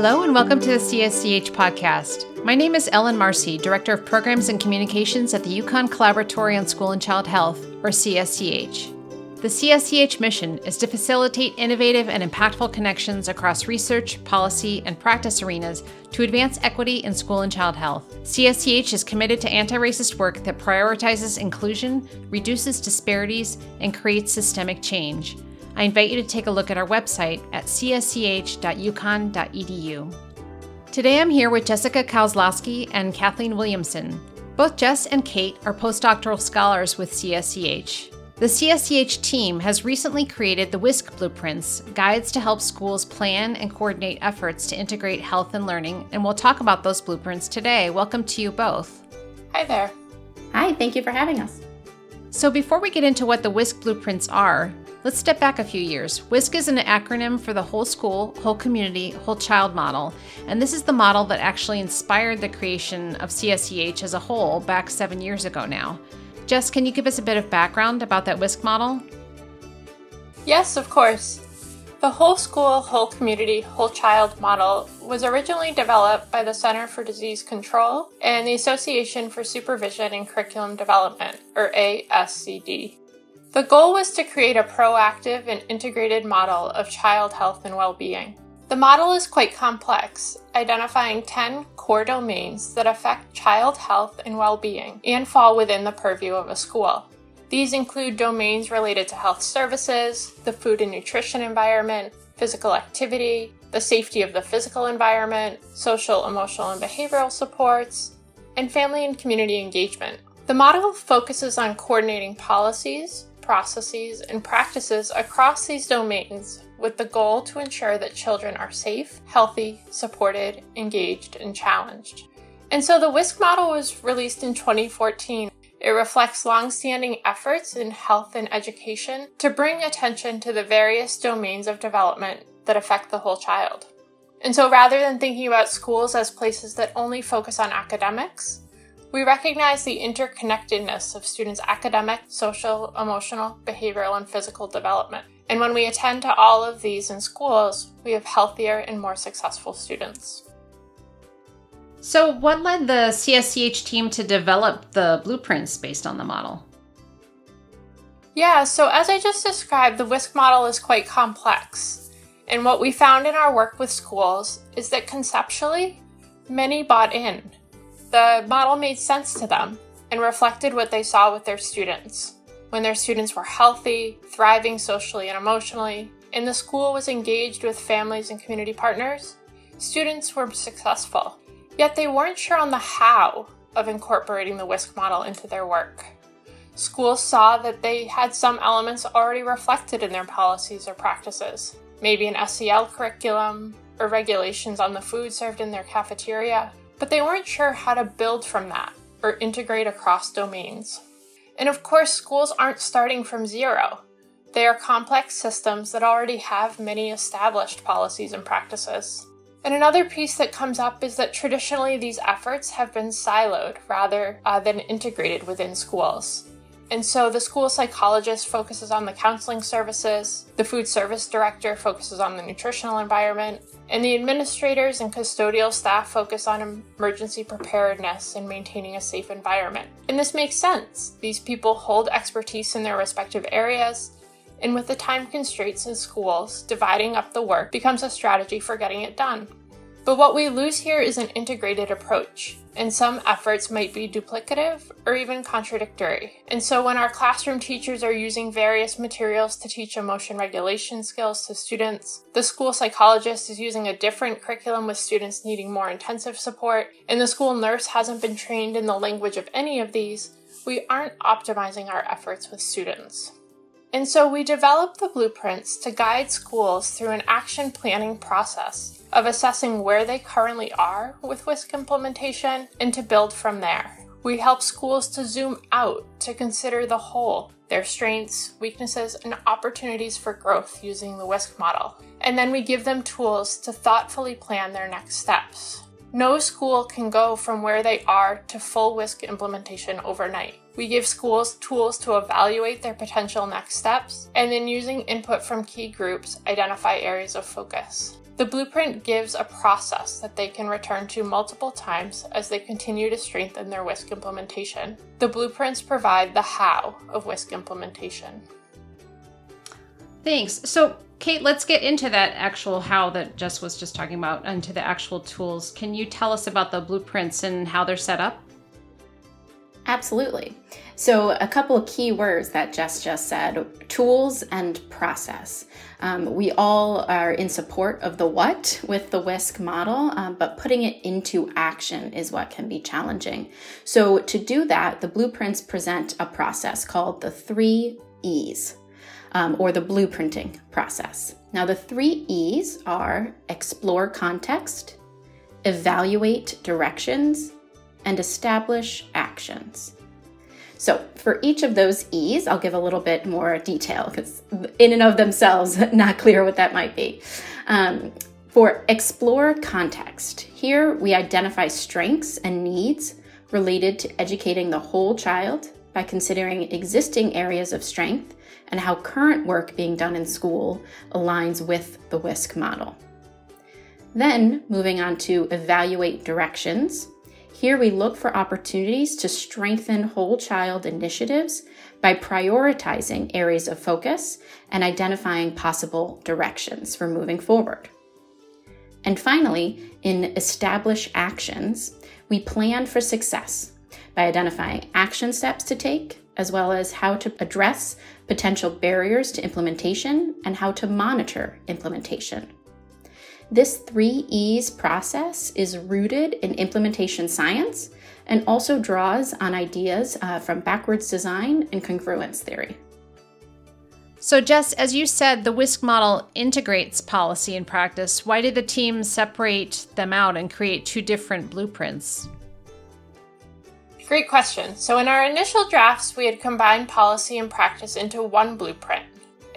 Hello, and welcome to the CSCH podcast. My name is Ellen Marcy, Director of Programs and Communications at the UConn Collaboratory on School and Child Health, or CSCH. The CSCH mission is to facilitate innovative and impactful connections across research, policy, and practice arenas to advance equity in school and child health. CSCH is committed to anti racist work that prioritizes inclusion, reduces disparities, and creates systemic change. I invite you to take a look at our website at csch.uconn.edu. Today I'm here with Jessica Koslouski and Kathleen Williamson. Both Jess and Kate are postdoctoral scholars with CSCH. The CSCH team has recently created the WSCC Blueprints, guides to help schools plan and coordinate efforts to integrate health and learning, and we'll talk about those blueprints today. Welcome to you both. Hi there. Hi, thank you for having us. So, before we get into what the WSCC Blueprints are, Let's step back a few years. WSCC is an acronym for the whole school, whole community, whole child model, and this is the model that actually inspired the creation of CSCH as a whole back seven years ago now. Jess, can you give us a bit of background about that WSCC model? Yes, of course. The whole school, whole community, whole child model was originally developed by the Center for Disease Control and the Association for Supervision and Curriculum Development, or ASCD. The goal was to create a proactive and integrated model of child health and well being. The model is quite complex, identifying 10 core domains that affect child health and well being and fall within the purview of a school. These include domains related to health services, the food and nutrition environment, physical activity, the safety of the physical environment, social, emotional, and behavioral supports, and family and community engagement. The model focuses on coordinating policies, processes, and practices across these domains with the goal to ensure that children are safe, healthy, supported, engaged, and challenged. And so the WSCC model was released in 2014. It reflects longstanding efforts in health and education to bring attention to the various domains of development that affect the whole child. And so rather than thinking about schools as places that only focus on academics, we recognize the interconnectedness of students' academic, social, emotional, behavioral, and physical development. And when we attend to all of these in schools, we have healthier and more successful students. So, what led the CSCH team to develop the blueprints based on the model? Yeah, so as I just described, the WSCC model is quite complex. And what we found in our work with schools is that conceptually, many bought in the model made sense to them and reflected what they saw with their students. When their students were healthy, thriving socially and emotionally, and the school was engaged with families and community partners, students were successful. Yet they weren't sure on the how of incorporating the WSCC model into their work. Schools saw that they had some elements already reflected in their policies or practices, maybe an SEL curriculum or regulations on the food served in their cafeteria, but they weren't sure how to build from that or integrate across domains. And of course, schools aren't starting from zero. They are complex systems that already have many established policies and practices. And another piece that comes up is that traditionally these efforts have been siloed rather uh, than integrated within schools. And so the school psychologist focuses on the counseling services, the food service director focuses on the nutritional environment, and the administrators and custodial staff focus on emergency preparedness and maintaining a safe environment. And this makes sense. These people hold expertise in their respective areas, and with the time constraints in schools, dividing up the work becomes a strategy for getting it done. But what we lose here is an integrated approach, and some efforts might be duplicative or even contradictory. And so, when our classroom teachers are using various materials to teach emotion regulation skills to students, the school psychologist is using a different curriculum with students needing more intensive support, and the school nurse hasn't been trained in the language of any of these, we aren't optimizing our efforts with students. And so we developed the blueprints to guide schools through an action planning process of assessing where they currently are with WSCC implementation and to build from there. We help schools to zoom out to consider the whole, their strengths, weaknesses, and opportunities for growth using the WSCC model. And then we give them tools to thoughtfully plan their next steps. No school can go from where they are to full WSCC implementation overnight. We give schools tools to evaluate their potential next steps, and then using input from key groups, identify areas of focus. The blueprint gives a process that they can return to multiple times as they continue to strengthen their WSCC implementation. The blueprints provide the how of WSCC implementation. Thanks. So, Kate, let's get into that actual how that Jess was just talking about, into the actual tools. Can you tell us about the blueprints and how they're set up? Absolutely. So, a couple of key words that Jess just said tools and process. Um, we all are in support of the what with the WSCC model, um, but putting it into action is what can be challenging. So, to do that, the blueprints present a process called the three E's. Um, or the blueprinting process. Now, the three E's are explore context, evaluate directions, and establish actions. So, for each of those E's, I'll give a little bit more detail because, in and of themselves, not clear what that might be. Um, for explore context, here we identify strengths and needs related to educating the whole child by considering existing areas of strength and how current work being done in school aligns with the WSCC model. Then, moving on to evaluate directions, here we look for opportunities to strengthen whole child initiatives by prioritizing areas of focus and identifying possible directions for moving forward. And finally, in establish actions, we plan for success by identifying action steps to take, as well as how to address potential barriers to implementation and how to monitor implementation. This three E's process is rooted in implementation science and also draws on ideas uh, from backwards design and congruence theory. So, Jess, as you said, the WSCC model integrates policy and practice. Why did the team separate them out and create two different blueprints? Great question. So, in our initial drafts, we had combined policy and practice into one blueprint.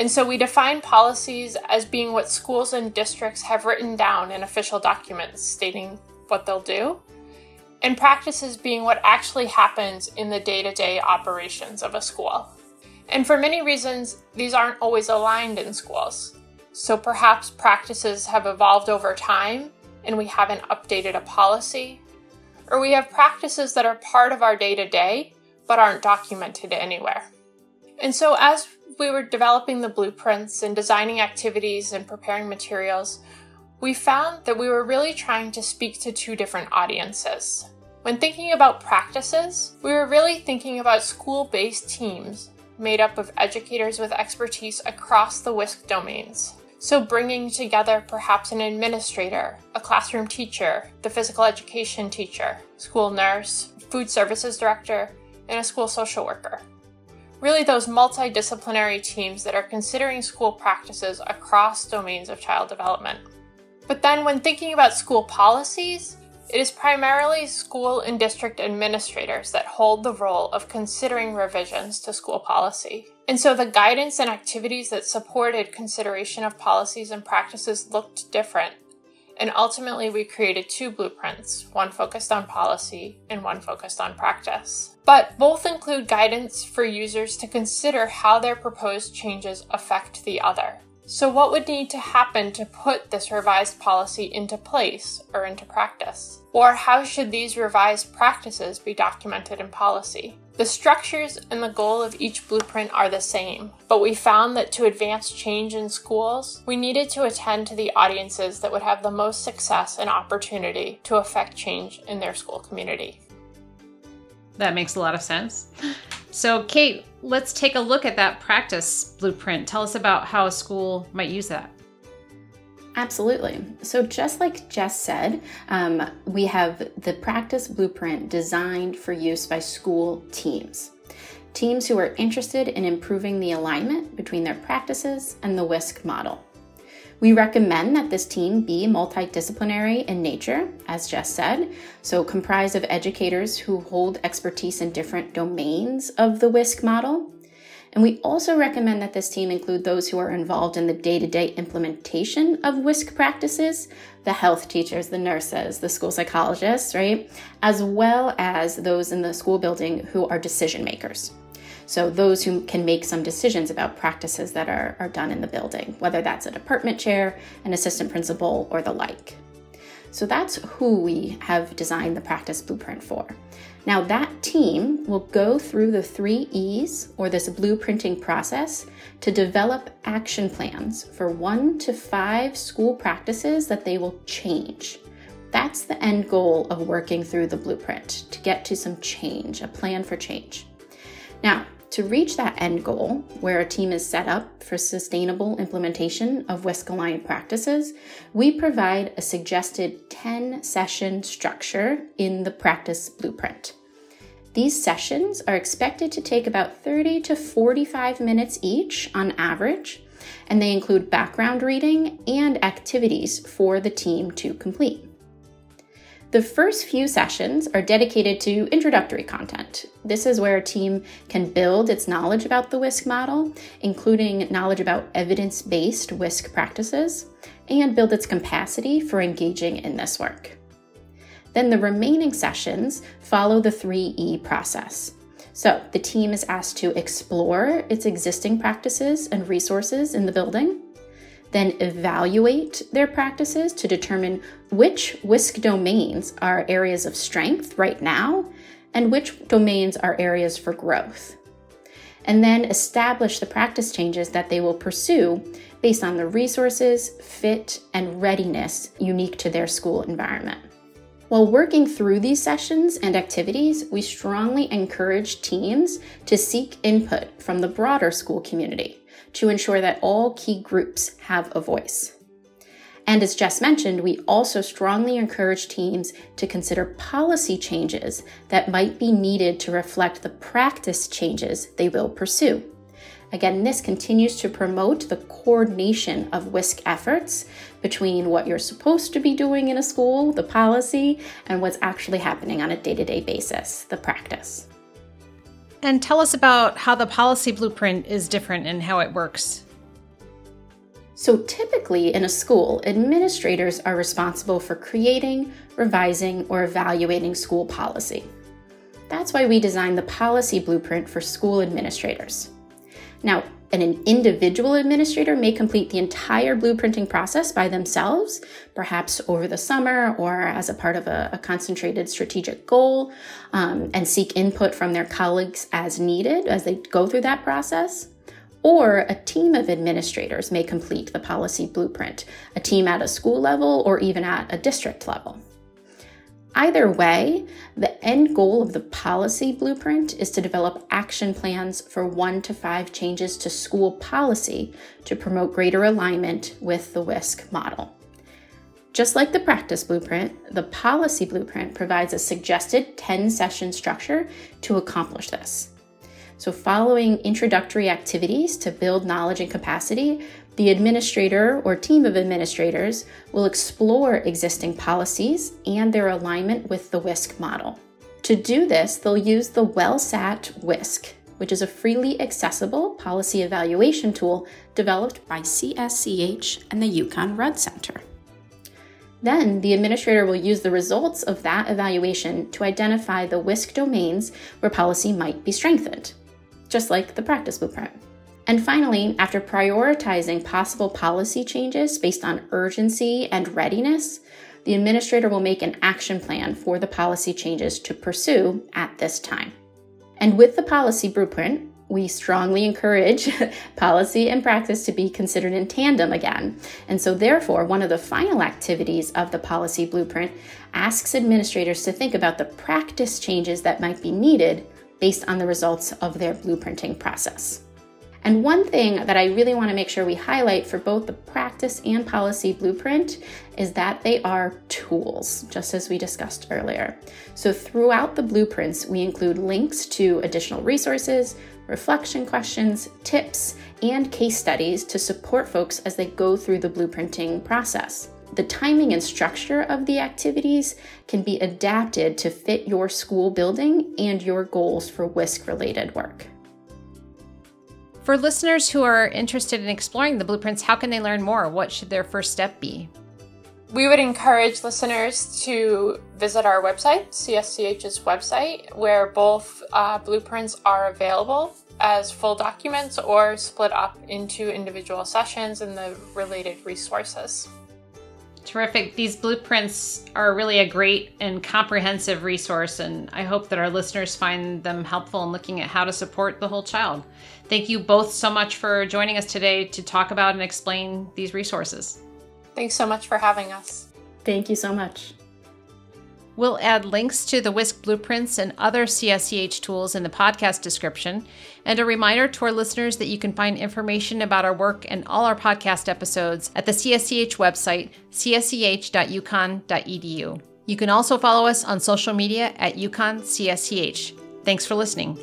And so we define policies as being what schools and districts have written down in official documents stating what they'll do, and practices being what actually happens in the day to day operations of a school. And for many reasons, these aren't always aligned in schools. So perhaps practices have evolved over time and we haven't updated a policy, or we have practices that are part of our day to day but aren't documented anywhere. And so, as we were developing the blueprints and designing activities and preparing materials, we found that we were really trying to speak to two different audiences. When thinking about practices, we were really thinking about school based teams made up of educators with expertise across the WSCC domains. So, bringing together perhaps an administrator, a classroom teacher, the physical education teacher, school nurse, food services director, and a school social worker really those multidisciplinary teams that are considering school practices across domains of child development. But then, when thinking about school policies, it is primarily school and district administrators that hold the role of considering revisions to school policy. And so the guidance and activities that supported consideration of policies and practices looked different. And ultimately, we created two blueprints one focused on policy and one focused on practice but both include guidance for users to consider how their proposed changes affect the other. So, what would need to happen to put this revised policy into place or into practice? Or how should these revised practices be documented in policy? The structures and the goal of each blueprint are the same, but we found that to advance change in schools, we needed to attend to the audiences that would have the most success and opportunity to affect change in their school community. That makes a lot of sense. So, Kate, let's take a look at that practice blueprint. Tell us about how a school might use that. Absolutely. So, just like Jess said, um, we have the practice blueprint designed for use by school teams. Teams who are interested in improving the alignment between their practices and the WSCC model. We recommend that this team be multidisciplinary in nature, as Jess said, so comprised of educators who hold expertise in different domains of the WSCC model. And we also recommend that this team include those who are involved in the day to day implementation of WSCC practices, the health teachers, the nurses, the school psychologists, right? As well as those in the school building who are decision makers. So, those who can make some decisions about practices that are, are done in the building, whether that's a department chair, an assistant principal, or the like. So, that's who we have designed the practice blueprint for. Now, that team will go through the three E's or this blueprinting process to develop action plans for one to five school practices that they will change. That's the end goal of working through the blueprint to get to some change, a plan for change. Now, to reach that end goal, where a team is set up for sustainable implementation of WSCC aligned practices, we provide a suggested 10 session structure in the practice blueprint. These sessions are expected to take about 30 to 45 minutes each on average, and they include background reading and activities for the team to complete. The first few sessions are dedicated to introductory content. This is where a team can build its knowledge about the WSCC model, including knowledge about evidence based WSCC practices, and build its capacity for engaging in this work. Then the remaining sessions follow the 3E process. So the team is asked to explore its existing practices and resources in the building then evaluate their practices to determine which WSCC domains are areas of strength right now and which domains are areas for growth. And then establish the practice changes that they will pursue based on the resources, fit, and readiness unique to their school environment. While working through these sessions and activities, we strongly encourage teams to seek input from the broader school community to ensure that all key groups have a voice. And as Jess mentioned, we also strongly encourage teams to consider policy changes that might be needed to reflect the practice changes they will pursue. Again, this continues to promote the coordination of WSCC efforts between what you're supposed to be doing in a school, the policy, and what's actually happening on a day to day basis, the practice. And tell us about how the policy blueprint is different and how it works. So, typically in a school, administrators are responsible for creating, revising, or evaluating school policy. That's why we designed the policy blueprint for school administrators. Now, and an individual administrator may complete the entire blueprinting process by themselves, perhaps over the summer or as a part of a, a concentrated strategic goal, um, and seek input from their colleagues as needed as they go through that process. Or a team of administrators may complete the policy blueprint, a team at a school level or even at a district level. Either way, the end goal of the policy blueprint is to develop action plans for one to five changes to school policy to promote greater alignment with the WSCC model. Just like the practice blueprint, the policy blueprint provides a suggested 10 session structure to accomplish this. So, following introductory activities to build knowledge and capacity, the administrator or team of administrators will explore existing policies and their alignment with the WSCC model. To do this, they'll use the WellSat WSCC, which is a freely accessible policy evaluation tool developed by CSCH and the UConn Rudd Center. Then the administrator will use the results of that evaluation to identify the WSCC domains where policy might be strengthened, just like the practice blueprint. And finally, after prioritizing possible policy changes based on urgency and readiness, the administrator will make an action plan for the policy changes to pursue at this time. And with the policy blueprint, we strongly encourage policy and practice to be considered in tandem again. And so, therefore, one of the final activities of the policy blueprint asks administrators to think about the practice changes that might be needed based on the results of their blueprinting process. And one thing that I really want to make sure we highlight for both the practice and policy blueprint is that they are tools, just as we discussed earlier. So throughout the blueprints, we include links to additional resources, reflection questions, tips, and case studies to support folks as they go through the blueprinting process. The timing and structure of the activities can be adapted to fit your school building and your goals for WSCC related work. For listeners who are interested in exploring the blueprints, how can they learn more? What should their first step be? We would encourage listeners to visit our website, CSCH's website, where both uh, blueprints are available as full documents or split up into individual sessions and the related resources. Terrific. These blueprints are really a great and comprehensive resource, and I hope that our listeners find them helpful in looking at how to support the whole child. Thank you both so much for joining us today to talk about and explain these resources. Thanks so much for having us. Thank you so much. We'll add links to the WSCC blueprints and other CSCH tools in the podcast description, and a reminder to our listeners that you can find information about our work and all our podcast episodes at the CSCH website, csch.uconn.edu. You can also follow us on social media at UConn CSCH. Thanks for listening.